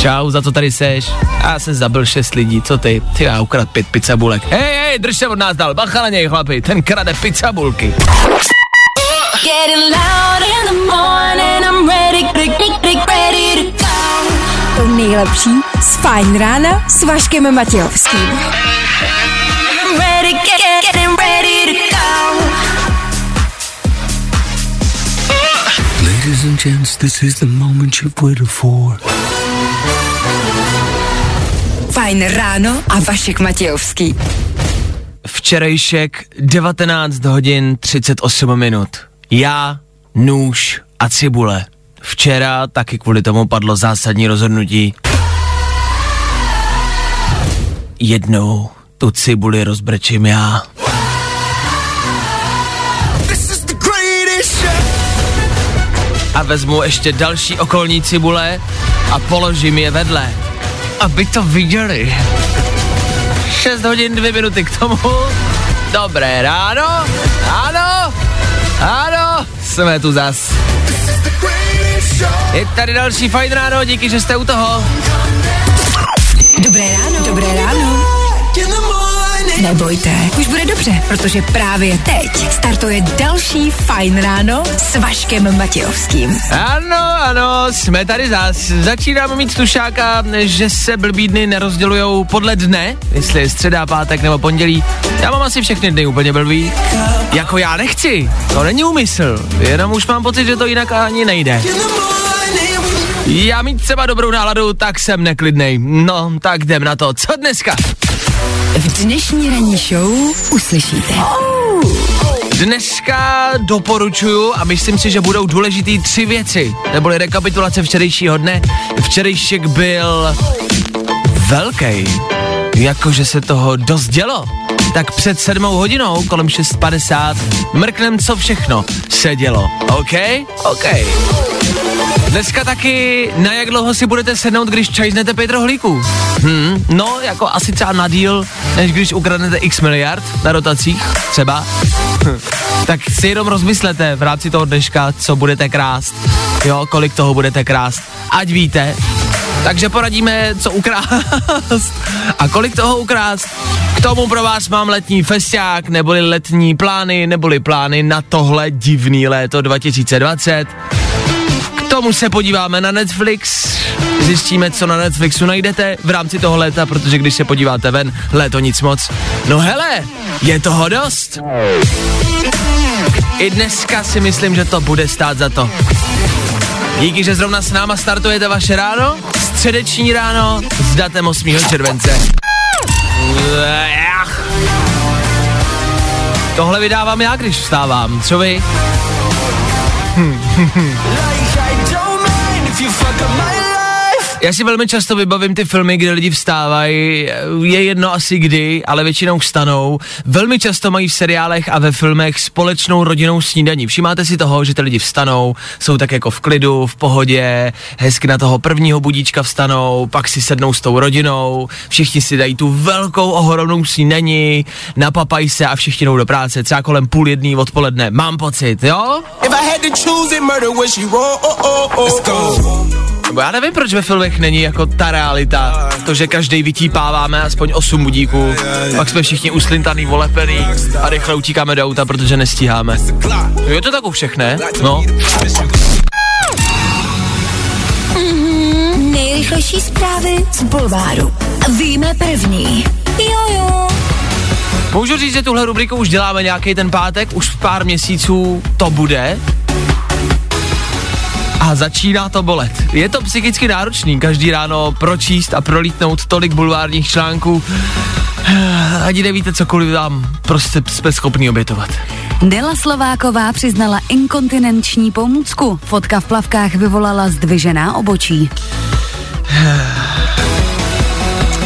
Čau, za co tady seš? Já jsem zabil šest lidí, co ty? Ty já ukrad pět pizzabulek. Hej, hej, drž se od nás dál, bacha na něj chlapi, ten krade pizzabulky. To nejlepší z Fajn rána s Vaškem Matějovským. Ladies and gents, this is the moment you've waited for. Fajn ráno a Vašek Matějovský. Včerejšek 19 hodin 38 minut. Já, nůž a cibule. Včera taky kvůli tomu padlo zásadní rozhodnutí. Jednou tu cibuli rozbrečím já. A vezmu ještě další okolní cibule a položím je vedle, aby to viděli. 6 hodin 2 minuty k tomu. Dobré ráno, ano, ano, jsme tu zas. Je tady další fajn ráno, díky, že jste u toho. Dobré ráno. Dobré ráno. Nebojte, už bude dobře, protože právě teď startuje další Fajn ráno s Vaškem Matějovským. Ano, ano, jsme tady zas. Začínáme mít tušáka, že se blbý dny nerozdělujou podle dne, jestli je středa, pátek nebo pondělí. Já mám asi všechny dny úplně blbý. Jako já nechci, to není úmysl, jenom už mám pocit, že to jinak ani nejde. Já mít třeba dobrou náladu, tak jsem neklidnej. No, tak jdem na to. Co dneska? V dnešní ranní show uslyšíte. Dneska doporučuju a myslím si, že budou důležitý tři věci. Neboli rekapitulace včerejšího dne. Včerejšek byl velký. Jakože se toho dost dělo. Tak před sedmou hodinou, kolem 6.50, mrknem, co všechno se dělo. OK? OK. Dneska taky, na jak dlouho si budete sednout, když čajznete pět rohlíků? Hmm, no, jako asi třeba na díl, než když ukradnete x miliard na dotacích, třeba. Hm. tak si jenom rozmyslete v rámci toho dneška, co budete krást. Jo, kolik toho budete krást. Ať víte. Takže poradíme, co ukrást a kolik toho ukrást. K tomu pro vás mám letní festiák, neboli letní plány, neboli plány na tohle divný léto 2020 tomu se podíváme na Netflix, zjistíme, co na Netflixu najdete v rámci toho léta, protože když se podíváte ven, léto nic moc. No hele, je toho dost. I dneska si myslím, že to bude stát za to. Díky, že zrovna s náma startujete vaše ráno, středeční ráno s datem 8. července. Tohle vydávám já, když vstávám, co vy? Já si velmi často vybavím ty filmy, kde lidi vstávají, je jedno asi kdy, ale většinou vstanou. Velmi často mají v seriálech a ve filmech společnou rodinnou snídaní. Všimáte si toho, že ty lidi vstanou, jsou tak jako v klidu, v pohodě, hezky na toho prvního budíčka vstanou, pak si sednou s tou rodinou, všichni si dají tu velkou ohromnou snídaní, napapají se a všichni jdou do práce, třeba kolem půl jedný odpoledne. Mám pocit, jo? Nebo já nevím, proč ve filmech není jako ta realita. To, že každý vytípáváme aspoň 8 budíků, pak jsme všichni uslintaný, volepený a rychle utíkáme do auta, protože nestíháme. Je to tak u všech, ne? No. Mm-hmm, nejrychlejší zprávy z Bulváru. Víme první. Jojo. Můžu říct, že tuhle rubriku už děláme nějaký ten pátek, už v pár měsíců to bude a začíná to bolet. Je to psychicky náročný každý ráno pročíst a prolítnout tolik bulvárních článků. Ani nevíte, cokoliv vám prostě jsme schopni obětovat. Dela Slováková přiznala inkontinenční pomůcku. Fotka v plavkách vyvolala zdvižená obočí.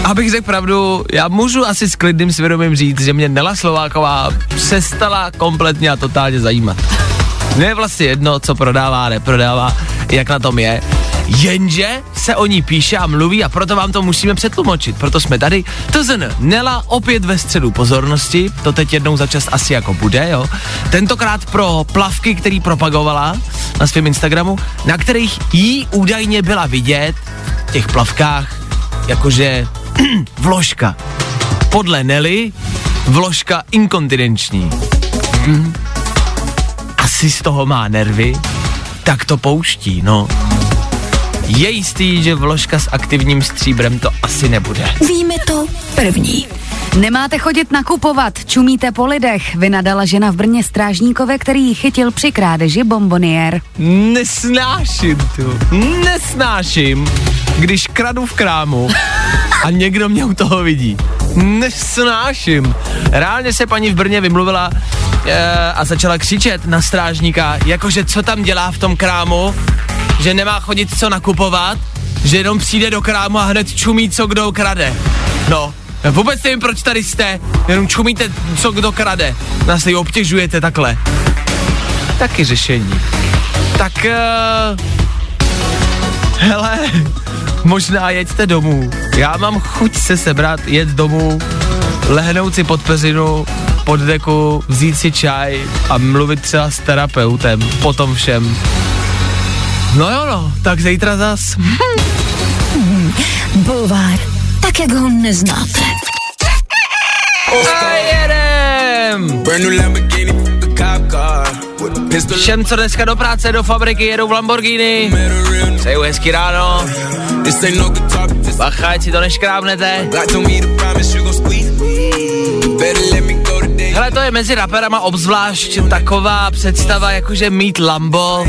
Abych řekl pravdu, já můžu asi s klidným svědomím říct, že mě Nela Slováková přestala kompletně a totálně zajímat. Mně je vlastně jedno, co prodává, neprodává, jak na tom je. Jenže se o ní píše a mluví a proto vám to musíme přetlumočit. Proto jsme tady. TZN Nela opět ve středu pozornosti, to teď jednou za čas asi jako bude, jo. Tentokrát pro plavky, který propagovala na svém Instagramu, na kterých jí údajně byla vidět v těch plavkách, jakože vložka. Podle Nelly vložka inkontinenční. Hm. Asi z toho má nervy, tak to pouští, no. Je jistý, že vložka s aktivním stříbrem to asi nebude. Víme to první. Nemáte chodit nakupovat, čumíte po lidech, vynadala žena v Brně strážníkové, který ji chytil při krádeži bombonier. Nesnáším tu, nesnáším, když kradu v krámu a někdo mě u toho vidí. Nesnáším. Reálně se paní v Brně vymluvila e, a začala křičet na strážníka, jakože co tam dělá v tom krámu, že nemá chodit co nakupovat, že jenom přijde do krámu a hned čumí, co kdo krade. No, vůbec nevím, proč tady jste, jenom čumíte, co kdo krade. Nás tady obtěžujete takhle. Taky řešení. Tak, uh, hele, možná jeďte domů. Já mám chuť se sebrat, jet domů, lehnout si pod peřinu, pod deku, vzít si čaj a mluvit třeba s terapeutem po tom všem. No jo no, tak zítra zas. Bulvár, tak jak ho neznáte. A jedem! Všem, co dneska do práce, do fabriky jedou v Lamborghini, přeju hezký ráno. Bacha, si to neškrábnete. Hele, to je mezi raperama obzvlášť taková představa, jakože mít Lambo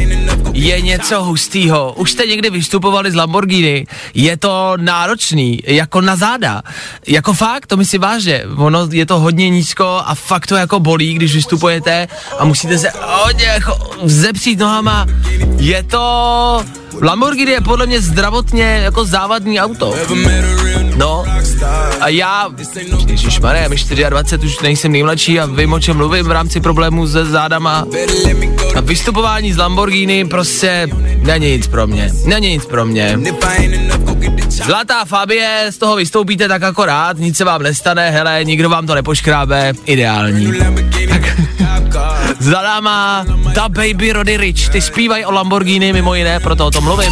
je něco hustýho. Už jste někdy vystupovali z Lamborghini, je to náročný, jako na záda. Jako fakt, to si vážně, ono je to hodně nízko a fakt to jako bolí, když vystupujete a musíte se hodně jako vzepřít nohama. Je to... Lamborghini je podle mě zdravotně jako závadný auto. No, a já, ježišmarja, mi 24, už nejsem nejmladší a vím, o čem mluvím v rámci problémů se zádama. A vystupování z Lamborghini prostě není nic pro mě. Není nic pro mě. Zlatá Fabie, z toho vystoupíte tak akorát, nic se vám nestane, hele, nikdo vám to nepoškrábe, ideální. Tak za náma Da Baby Roddy Rich, ty zpívají o Lamborghini mimo jiné, proto o tom mluvím.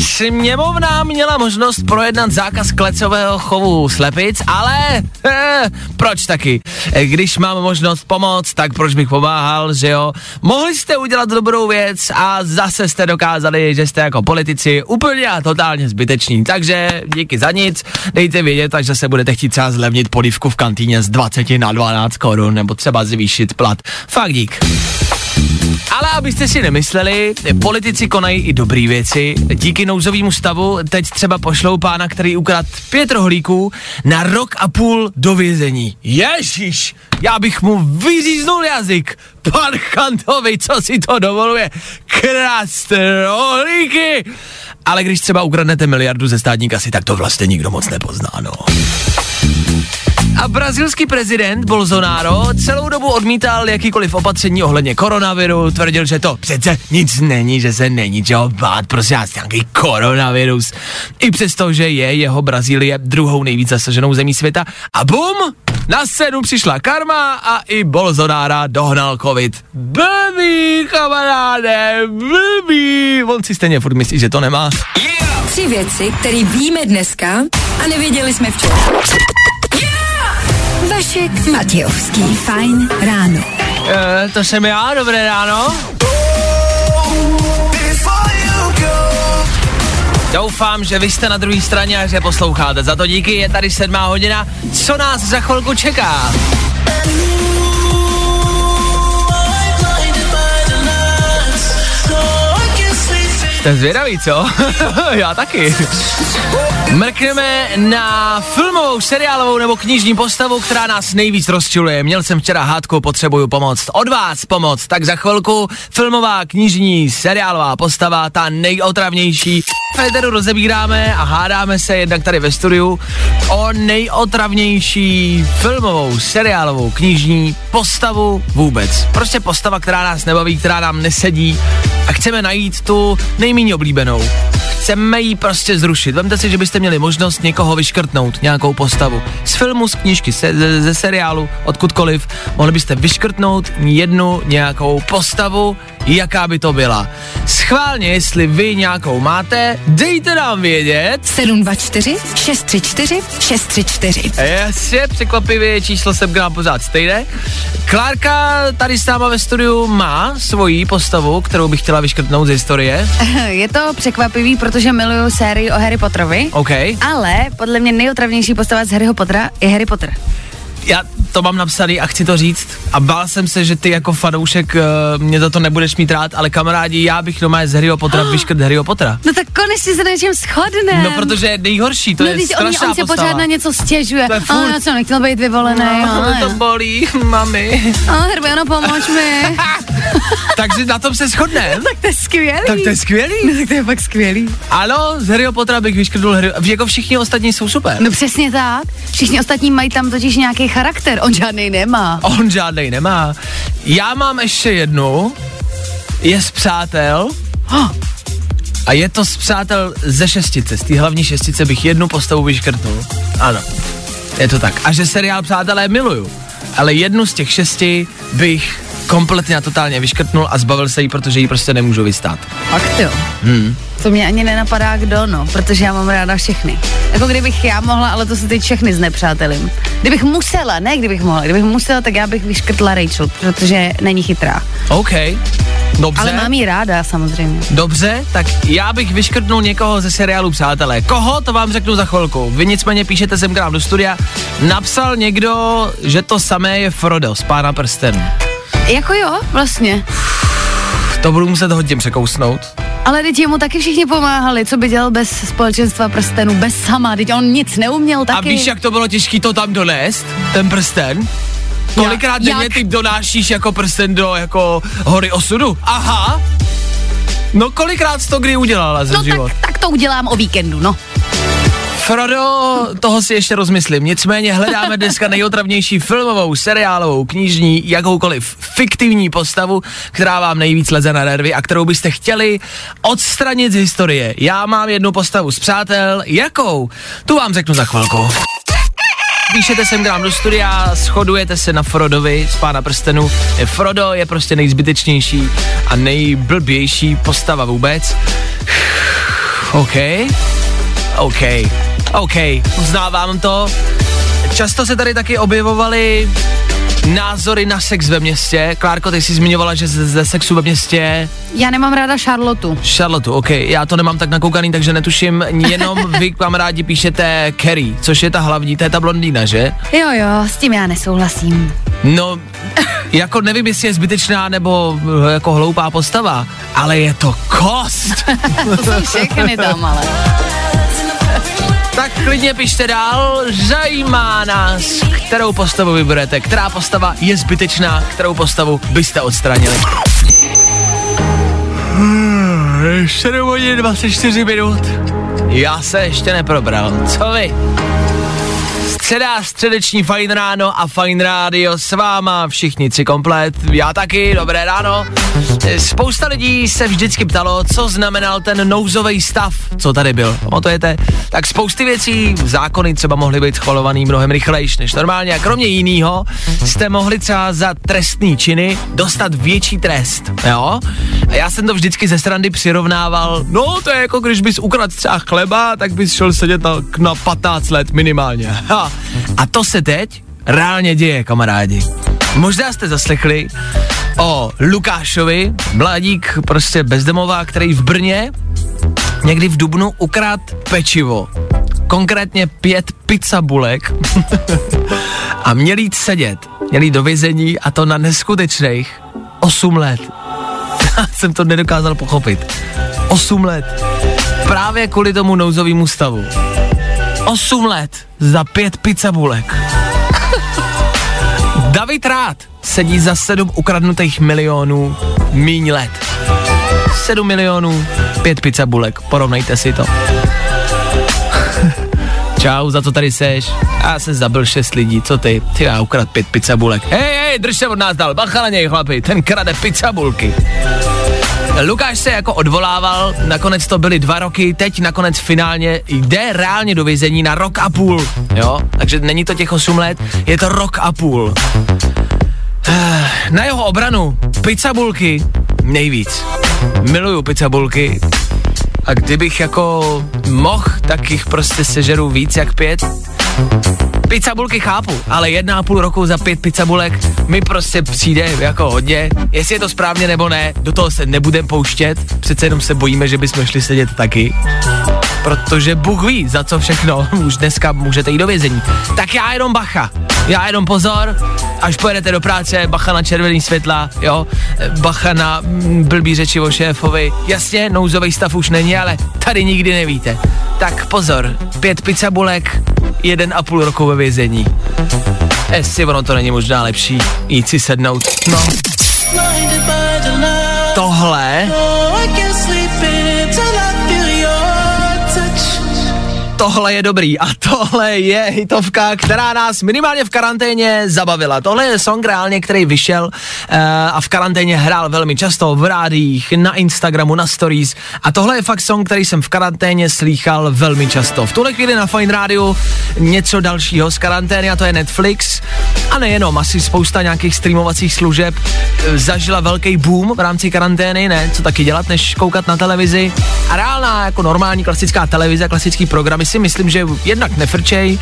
Sněmovna měla možnost projednat zákaz klecového chovu slepic, ale eh, proč taky? Eh, Když mám možnost pomoct, tak proč bych pomáhal, že jo? Mohli jste udělat dobrou věc a zase jste dokázali, že jste jako politici úplně a totálně zbyteční. Takže díky za nic, dejte vědět, až zase budete chtít třeba zlevnit polivku v kantýně z 20 na 12 korun, nebo třeba zvýšit plat. Fakt dík. Ale abyste si nemysleli, politici konají i dobré věci. Díky nouzovému stavu teď třeba pošlou pána, který ukradl pět rohlíků na rok a půl do vězení. Ježíš, já bych mu vyříznul jazyk. Pan Chantovi, co si to dovoluje? Krást rohlíky! Ale když třeba ukradnete miliardu ze státní kasy, tak to vlastně nikdo moc nepozná, no. A brazilský prezident Bolsonaro celou dobu odmítal jakýkoliv opatření ohledně koronaviru, tvrdil, že to přece nic není, že se není čeho bát, prostě já nějaký koronavirus. I přesto, že je jeho Brazílie druhou nejvíc zasaženou zemí světa a bum, na scénu přišla karma a i Bolsonaro dohnal covid. Blbý, kamaráde, blbý. On si stejně furt myslí, že to nemá. Tři věci, které víme dneska a nevěděli jsme včera. Vašek Matějovský. Fajn ráno. E, to jsem já, dobré ráno. Doufám, že vy jste na druhé straně a že posloucháte. Za to díky, je tady sedmá hodina. Co nás za chvilku čeká? Jste zvědaví, co? Já taky. Mrkneme na filmovou, seriálovou nebo knižní postavu, která nás nejvíc rozčiluje. Měl jsem včera hádku, potřebuju pomoc. Od vás pomoc. Tak za chvilku filmová, knižní, seriálová postava, ta nejotravnější. Federu rozebíráme a hádáme se jednak tady ve studiu o nejotravnější filmovou, seriálovou, knižní postavu vůbec. Prostě postava, která nás nebaví, která nám nesedí chceme najít tu nejméně oblíbenou. Chceme ji prostě zrušit. Vemte si, že byste měli možnost někoho vyškrtnout, nějakou postavu. Z filmu, z knížky, se, ze, ze seriálu, odkudkoliv. Mohli byste vyškrtnout jednu nějakou postavu, jaká by to byla. Schválně, jestli vy nějakou máte, dejte nám vědět. 724 634 634. Jasně, překvapivě číslo jsem k nám pořád stejné. Klárka tady s náma ve studiu má svoji postavu, kterou bych chtěla vyškrtnout z historie. Je to překvapivý, protože miluju sérii o Harry Potterovi. OK. Ale podle mě nejotravnější postava z Harryho Pottera je Harry Potter. Já to mám napsaný a chci to říct. A bál jsem se, že ty jako fanoušek uh, mě za to nebudeš mít rád, ale kamarádi, já bych doma z Harryho Pottera vyškrt Harryho Pottera. No tak konečně se na něčem shodne. No protože je nejhorší, to no, je teď on, strašná on se postava. pořád na něco stěžuje. To je furt. Ale já jsem nechtěl být vyvolený. No, ale- to bolí, mami. A Hermiona, pomož mi. Takže na tom se shodneme. tak to je skvělý. Tak to je skvělý. No, tak to je fakt skvělý. Ano, z Harryho Pottera bych vyškrtnul Harry, jako všichni ostatní jsou super. No přesně tak. Všichni ostatní mají tam totiž nějaký charakter. On žádný nemá. On žádnej nemá. Já mám ještě jednu, je z přátel. A je to z přátel ze šestice. Z té hlavní šestice bych jednu postavu vyškrtnul. Ano, je to tak. A že seriál Přátelé miluju. Ale jednu z těch šesti bych kompletně a totálně vyškrtnul a zbavil se jí, protože ji prostě nemůžu vystát. Fakt jo. Hmm. To mě ani nenapadá kdo, no, protože já mám ráda všechny. Jako kdybych já mohla, ale to se teď všechny znepřátelím. Kdybych musela, ne kdybych mohla, kdybych musela, tak já bych vyškrtla Rachel, protože není chytrá. OK. Dobře. Ale mám jí ráda, samozřejmě. Dobře, tak já bych vyškrtnul někoho ze seriálu Přátelé. Koho, to vám řeknu za chvilku. Vy nicméně píšete sem k nám do studia. Napsal někdo, že to samé je Frodo z Pána prstenů. Jako jo, vlastně. To budu muset hodně překousnout. Ale teď jemu taky všichni pomáhali, co by dělal bez společenstva prstenů, bez sama, teď on nic neuměl taky. A víš, jak to bylo těžké to tam donést, ten prsten? Kolikrát Jak? denně ty donášíš jako prsten do jako hory osudu? Aha. No kolikrát jsi to kdy udělala za No život? tak, tak to udělám o víkendu, no. Frodo, toho si ještě rozmyslím. Nicméně hledáme dneska nejotravnější filmovou, seriálovou, knižní, jakoukoliv fiktivní postavu, která vám nejvíc leze na nervy a kterou byste chtěli odstranit z historie. Já mám jednu postavu z přátel. Jakou? Tu vám řeknu za chvilku. Píšete sem k nám do studia, shodujete se na Frodovi z Pána prstenu. Frodo je prostě nejzbytečnější a nejblbější postava vůbec. OK. OK, OK, uznávám to. Často se tady taky objevovaly názory na sex ve městě. Klárko, ty jsi zmiňovala, že ze, ze sexu ve městě Já nemám ráda Charlotu. Charlotte, OK, já to nemám tak nakoukaný, takže netuším, jenom vy kamarádi píšete Carrie, což je ta hlavní, to je ta blondýna, že? Jo, jo, s tím já nesouhlasím. No, jako nevím, jestli je zbytečná nebo eh, jako hloupá postava, ale je to kost. To jsou všechny tam, ale. Tak klidně pište dál, zajímá nás, kterou postavu vyberete, která postava je zbytečná, kterou postavu byste odstranili. 7 hodin 24 minut. Já se ještě neprobral. Co vy? Středa, středeční fajn ráno a fajn rádio s váma všichni tři komplet. Já taky, dobré ráno. Spousta lidí se vždycky ptalo, co znamenal ten nouzový stav, co tady byl. Pamatujete? Tak spousty věcí, zákony třeba mohly být schvalovaný mnohem rychlejš než normálně a kromě jiného jste mohli třeba za trestný činy dostat větší trest, jo? A já jsem to vždycky ze strany přirovnával, no to je jako když bys ukradl třeba chleba, tak bys šel sedět na, na 15 let minimálně. Ha. A to se teď reálně děje, kamarádi. Možná jste zaslechli o Lukášovi, mladík prostě bezdomová, který v Brně někdy v Dubnu ukrát pečivo. Konkrétně pět pizzabulek a měl jít sedět, měl jít do vězení a to na neskutečných 8 let. Já jsem to nedokázal pochopit. 8 let. Právě kvůli tomu nouzovému stavu. 8 let za pět pizzabulek. David Rád sedí za sedm ukradnutých milionů míň let. 7 milionů, pět pizzabulek, porovnejte si to. Čau, za to tady seš? Já jsem zabil šest lidí, co ty? Ty já ukrad pět pizzabulek. Hej, hej, drž se od nás dál, bacha na něj chlapi, ten krade pizzabulky. Lukáš se jako odvolával, nakonec to byly dva roky, teď nakonec finálně jde reálně do vězení na rok a půl, jo? Takže není to těch 8 let, je to rok a půl. Eh, Na jeho obranu pizzabulky nejvíc. Miluju pizzabulky a kdybych jako mohl, tak jich prostě sežeru víc jak pět. Pizzabulky chápu, ale jedna a půl roku za pět pizzabulek mi prostě přijde jako hodně. Jestli je to správně nebo ne, do toho se nebudem pouštět, přece jenom se bojíme, že bychom šli sedět taky. Protože Bůh ví, za co všechno už dneska můžete jít do vězení. Tak já jenom bacha, já jenom pozor, až pojedete do práce, bacha na červený světla, jo, bacha na mm, blbý řeči o šéfovi. Jasně, nouzový stav už není, ale tady nikdy nevíte. Tak pozor, pět pizzabulek, jeden a půl roku ve vězení. Jestli ono to není možná lepší, jít si sednout. No. Tohle tohle je dobrý a tohle je hitovka, která nás minimálně v karanténě zabavila. Tohle je song reálně, který vyšel uh, a v karanténě hrál velmi často v rádích, na Instagramu, na stories a tohle je fakt song, který jsem v karanténě slýchal velmi často. V tuhle chvíli na Fine Radio něco dalšího z karantény a to je Netflix a nejenom, asi spousta nějakých streamovacích služeb eh, zažila velký boom v rámci karantény, ne, co taky dělat, než koukat na televizi a reálná jako normální klasická televize, klasický programy si myslím, že jednak nefrčej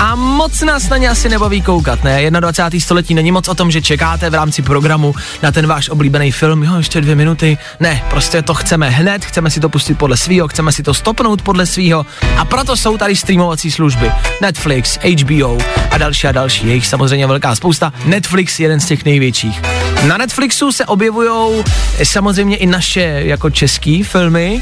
a moc nás na ně asi nebaví koukat, ne? 21. století není moc o tom, že čekáte v rámci programu na ten váš oblíbený film, jo, ještě dvě minuty. Ne, prostě to chceme hned, chceme si to pustit podle svýho, chceme si to stopnout podle svýho a proto jsou tady streamovací služby. Netflix, HBO a další a další, je jich samozřejmě velká spousta. Netflix jeden z těch největších. Na Netflixu se objevují samozřejmě i naše jako české filmy,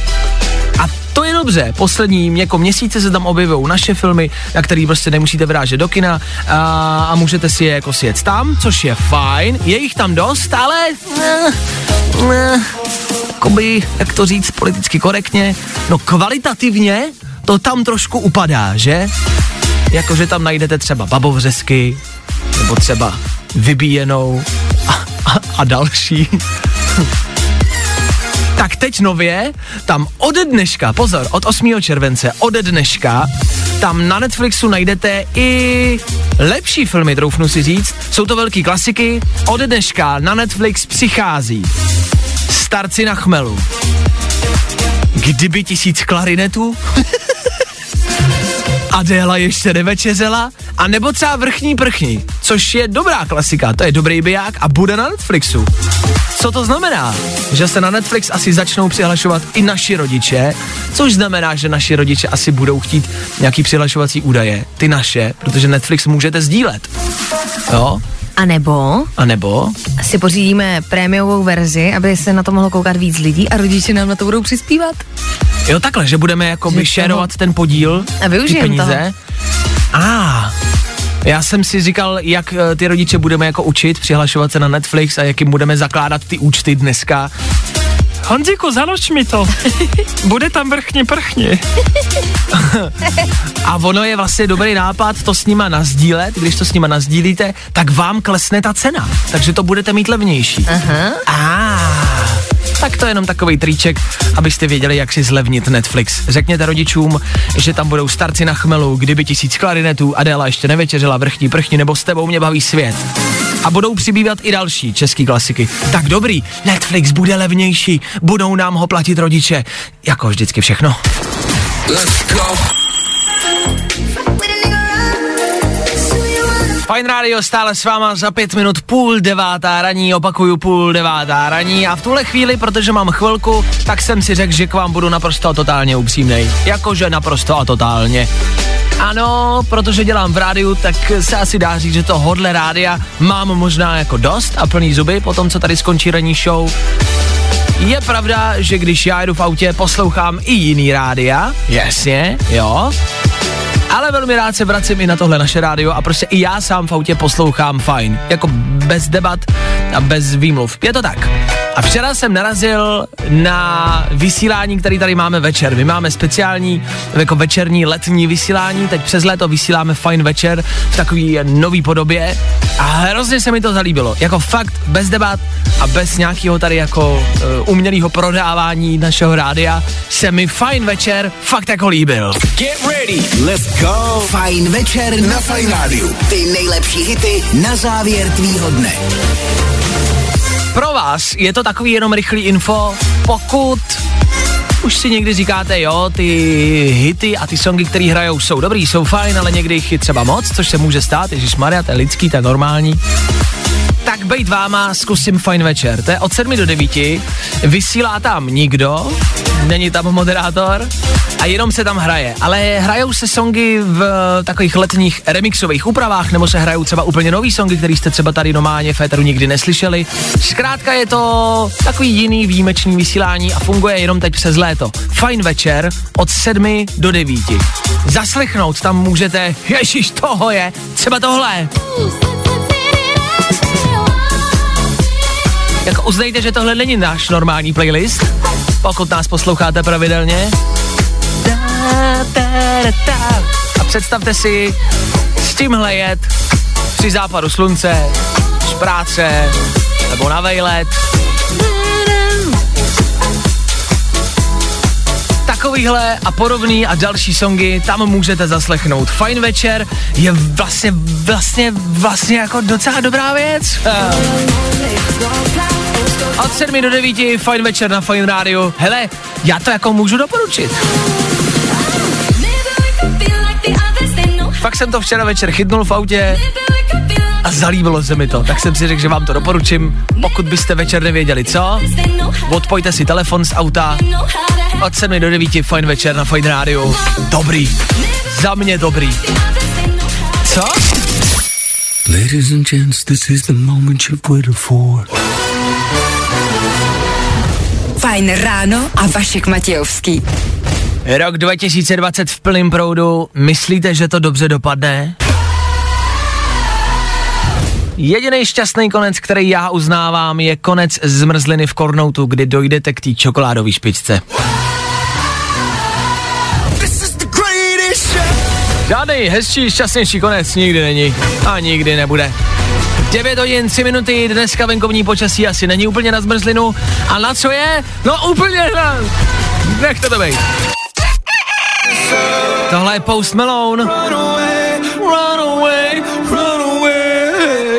a to je dobře, poslední jako měsíce se tam objevují naše filmy, na který prostě nemusíte vyrážet do kina a, a můžete si je jako sjet tam, což je fajn, je jich tam dost, ale ne, ne, jakoby, jak to říct politicky korektně, no kvalitativně to tam trošku upadá, že? Jakože tam najdete třeba babovřesky, nebo třeba vybíjenou a, a, a další. Tak teď nově, tam od dneška, pozor, od 8. července, od dneška, tam na Netflixu najdete i lepší filmy, troufnu si říct. Jsou to velký klasiky. Od dneška na Netflix přichází Starci na chmelu. Kdyby tisíc klarinetů? Adéla ještě nevečeřela? A nebo třeba vrchní prchní, což je dobrá klasika, to je dobrý biják a bude na Netflixu. Co to znamená? Že se na Netflix asi začnou přihlašovat i naši rodiče, což znamená, že naši rodiče asi budou chtít nějaký přihlašovací údaje, ty naše, protože Netflix můžete sdílet. Jo? A nebo A nebo? si pořídíme prémiovou verzi, aby se na to mohlo koukat víc lidí a rodiče nám na to budou přispívat. Jo takhle, že budeme jako Že by toho- šerovat ten podíl, A ty peníze. A já jsem si říkal, jak eh, ty rodiče budeme jako učit, přihlašovat se na Netflix a jak jim budeme zakládat ty účty dneska. Honziku, založ mi to. Bude tam vrchně prchně. A ono je vlastně dobrý nápad to s nima nazdílet, když to s nima nazdílíte, tak vám klesne ta cena, takže to budete mít levnější. Aha. A tak to je jenom takový triček, abyste věděli, jak si zlevnit Netflix. Řekněte rodičům, že tam budou starci na chmelu, kdyby tisíc klarinetů, Adéla ještě nevečeřila vrchní prchni, nebo s tebou mě baví svět. A budou přibývat i další český klasiky. Tak dobrý, Netflix bude levnější, budou nám ho platit rodiče. Jako vždycky všechno. Fine Radio stále s váma za pět minut půl devátá raní, opakuju půl devátá raní a v tuhle chvíli, protože mám chvilku, tak jsem si řekl, že k vám budu naprosto a totálně upřímnej. Jakože naprosto a totálně. Ano, protože dělám v rádiu, tak se asi dá říct, že tohodle rádia mám možná jako dost a plný zuby po tom, co tady skončí ranní show. Je pravda, že když já jedu v autě, poslouchám i jiný rádia, jasně, jo, ale velmi rád se vracím i na tohle naše rádio a prostě i já sám v autě poslouchám fajn. Jako bez debat a bez výmluv. Je to tak. A včera jsem narazil na vysílání, který tady máme večer. My máme speciální jako večerní letní vysílání, teď přes léto vysíláme fajn večer v takové nový podobě a hrozně se mi to zalíbilo. Jako fakt bez debat a bez nějakého tady jako uh, umělého prodávání našeho rádia se mi fajn večer fakt jako líbil. Get ready, let's go. Fajn večer na Fajn rádiu. Ty nejlepší hity na závěr tvýho dne. Pro vás je to takový jenom rychlý info, pokud už si někdy říkáte, jo, ty hity a ty songy, které hrajou, jsou dobrý, jsou fajn, ale někdy jich je třeba moc, což se může stát, Ježíš Maria, to je lidský, to je normální. Tak bejt váma, zkusím fajn večer. To je od 7 do 9, vysílá tam nikdo, není tam moderátor a jenom se tam hraje. Ale hrajou se songy v takových letních remixových úpravách, nebo se hrajou třeba úplně nový songy, který jste třeba tady normálně v éteru nikdy neslyšeli. Zkrátka je to takový jiný výjimečný vysílání a funguje jenom teď přes léto. Fajn večer od 7 do 9. Zaslechnout tam můžete, ježiš, toho je, třeba tohle. Jak uznejte, že tohle není náš normální playlist, pokud nás posloucháte pravidelně. A představte si s tímhle jet při západu slunce, z práce, nebo na vejlet. Takovýhle a podobný a další songy tam můžete zaslechnout. Fajn večer je vlastně, vlastně, vlastně jako docela dobrá věc. Od 7 do 9, fajn večer na Fajn rádiu. Hele, já to jako můžu doporučit. Fakt jsem to včera večer chytnul v autě a zalíbilo se mi to, tak jsem si řekl, že vám to doporučím. Pokud byste večer nevěděli co, odpojte si telefon z auta, od 7 do 9, fajn večer na Fajn rádiu. Dobrý, za mě dobrý. Co? Ladies and gents, this is the moment you've waited for. Fajn ráno a Vašek Matějovský. Rok 2020 v plném proudu, myslíte, že to dobře dopadne? Jediný šťastný konec, který já uznávám, je konec zmrzliny v Kornoutu, kdy dojdete k té čokoládové špičce. Žádný hezčí, šťastnější konec nikdy není a nikdy nebude. 9 hodin, 3 minuty, dneska venkovní počasí asi není úplně na zmrzlinu. A na co je? No úplně na... Nech to být. Tohle je Post Malone. Run away, run away, run away.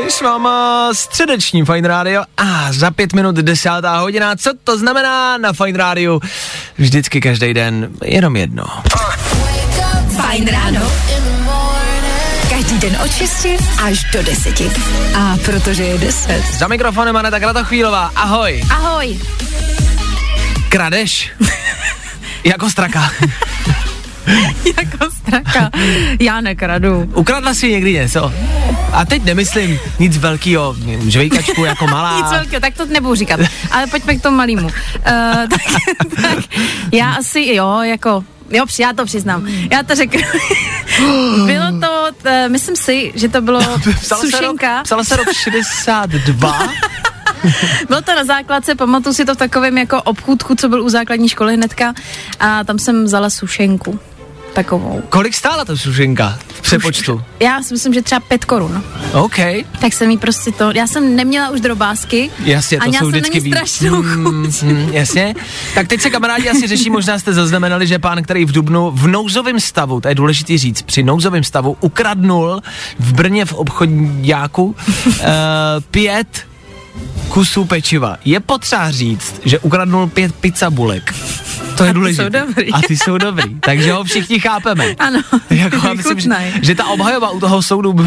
S váma středeční Fine Radio a za pět minut desátá hodina. Co to znamená na Fine Radio? Vždycky každý den jenom jedno. Fajn ráno. Každý den od 6 až do 10. A protože je 10. Za mikrofonem Aneta Kratochvílová. Ahoj. Ahoj. Kradeš? jako straka. jako straka. Já nekradu. Ukradla si někdy něco? A teď nemyslím nic velkého, žvejkačku jako malá. Nic velkého, tak to nebudu říkat. Ale pojďme k tomu malému. Uh, tak, tak, já asi, jo, jako Jo, já to přiznám. Já to řeknu. bylo to, t, myslím si, že to bylo Psala se rok, sušenka. psala se rok 62. Bylo to na základce, pamatuju si to v takovém jako obchůdku, co byl u základní školy hnedka a tam jsem vzala sušenku. Takovou. Kolik stála ta sušenka v přepočtu? Já si myslím, že třeba pět korun. OK, Tak jsem jí prostě to, já jsem neměla už drobásky jasně, to jsou vždycky víc. strašnou Mm, chuť. mm, jasně. Tak teď se kamarádi asi řeší, možná jste zaznamenali, že pán, který v Dubnu v nouzovém stavu, to je důležitý říct, při nouzovém stavu ukradnul v Brně v obchodňáku uh, pět kusů pečiva. Je potřeba říct, že ukradnul pět pizza bulek. To je A ty důležité. jsou dobrý. A ty jsou dobrý. Takže ho všichni chápeme. Ano, Jako, myslím, že, že ta obhajoba u toho soudu by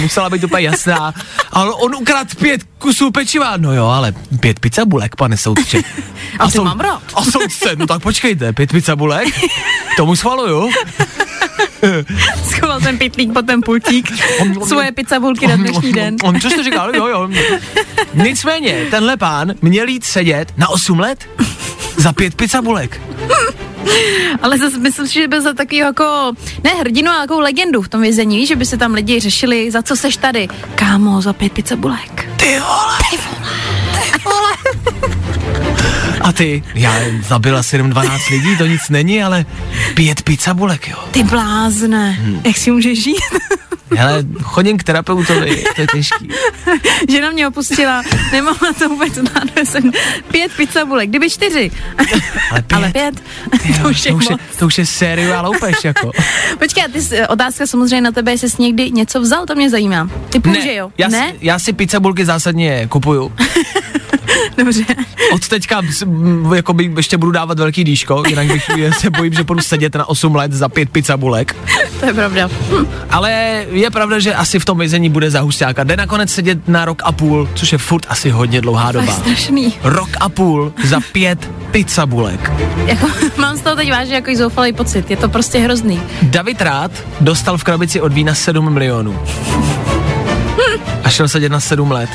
musela být úplně jasná. Ale on ukradl pět kusů pečiva. No jo, ale pět pizza bulek, pane soudče. A ty mám rád. A soudce, no tak počkejte, pět pizza bulek? Tomu schvaluju. Schoval ten pitlík pod ten pultík. Svoje pizza bulky na dnešní den. On co jste říkal, jo, jo. Nicméně, tenhle pán měl jít sedět na 8 let za pět pizza bulek. Ale zase myslím si, že byl za takový jako, ne hrdinu, ale jako legendu v tom vězení, že by se tam lidi řešili, za co seš tady. Kámo, za pět pizza bulek. Ty vole. Ty vole. A ty, já zabil asi jenom 12 lidí, to nic není, ale pět pizza bulek, jo. Ty blázne, hmm. jak si můžeš žít? Hele, chodím k terapeutovi, to je těžký. Žena mě opustila, nemohla to vůbec zvládnout, jsem pět pizza bulek, kdyby čtyři. Ale pět, Ale pět, jo, to už je to, už je, to už je sériu a loupež, jako. Počkej, ty jsi, otázka samozřejmě na tebe, jestli jsi někdy něco vzal, to mě zajímá. Ty že jo? Já, ne? Si, já si pizza bulky zásadně kupuju. Dobře. Od teďka m, jakoby ještě budu dávat velký dýško, jinak bych se bojím, že budu sedět na 8 let za pět pizza bulek. To je pravda. Ale je pravda, že asi v tom vězení bude za husťáka. Jde nakonec sedět na rok a půl, což je furt asi hodně dlouhá To je doba. strašný. Rok a půl za pět pizza bulek. Jako, mám z toho teď vážně jako zoufalý pocit. Je to prostě hrozný. David Rád dostal v krabici od vína 7 milionů. A šel sedět na 7 let.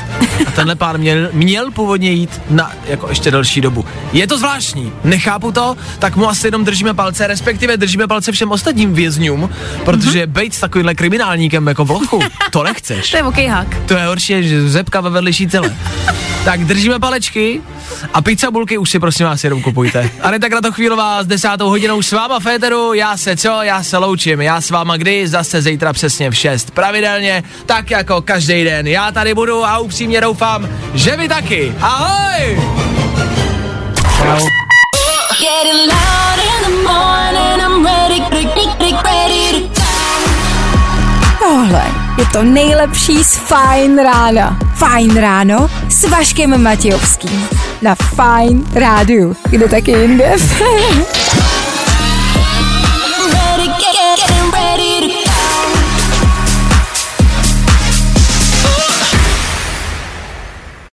A tenhle pán měl, měl původně jít na jako ještě delší dobu. Je to zvláštní, nechápu to, tak mu asi jenom držíme palce, respektive držíme palce všem ostatním vězňům, protože mm-hmm. být s takovýmhle kriminálníkem jako v lochu, to nechceš. To je okejhák. To je horší, než zepka ve vedlejší cele. tak držíme palečky a pizza bulky už si prosím vás jenom kupujte. Aneta Kratochvílová s desátou hodinou s váma Féteru, já se co, já se loučím, já s váma kdy, zase zítra přesně v 6. Pravidelně, tak jako každý den. Já tady budu a upřímně doufám, že vy taky. Ahoj! Čau. Getting loud in the morning, I'm ready, ready, ready to Tohle je to nejlepší z Fajn rána. Fajn ráno s Vaškem Matějovským. Na Fajn rádiu. Kde taky jinde?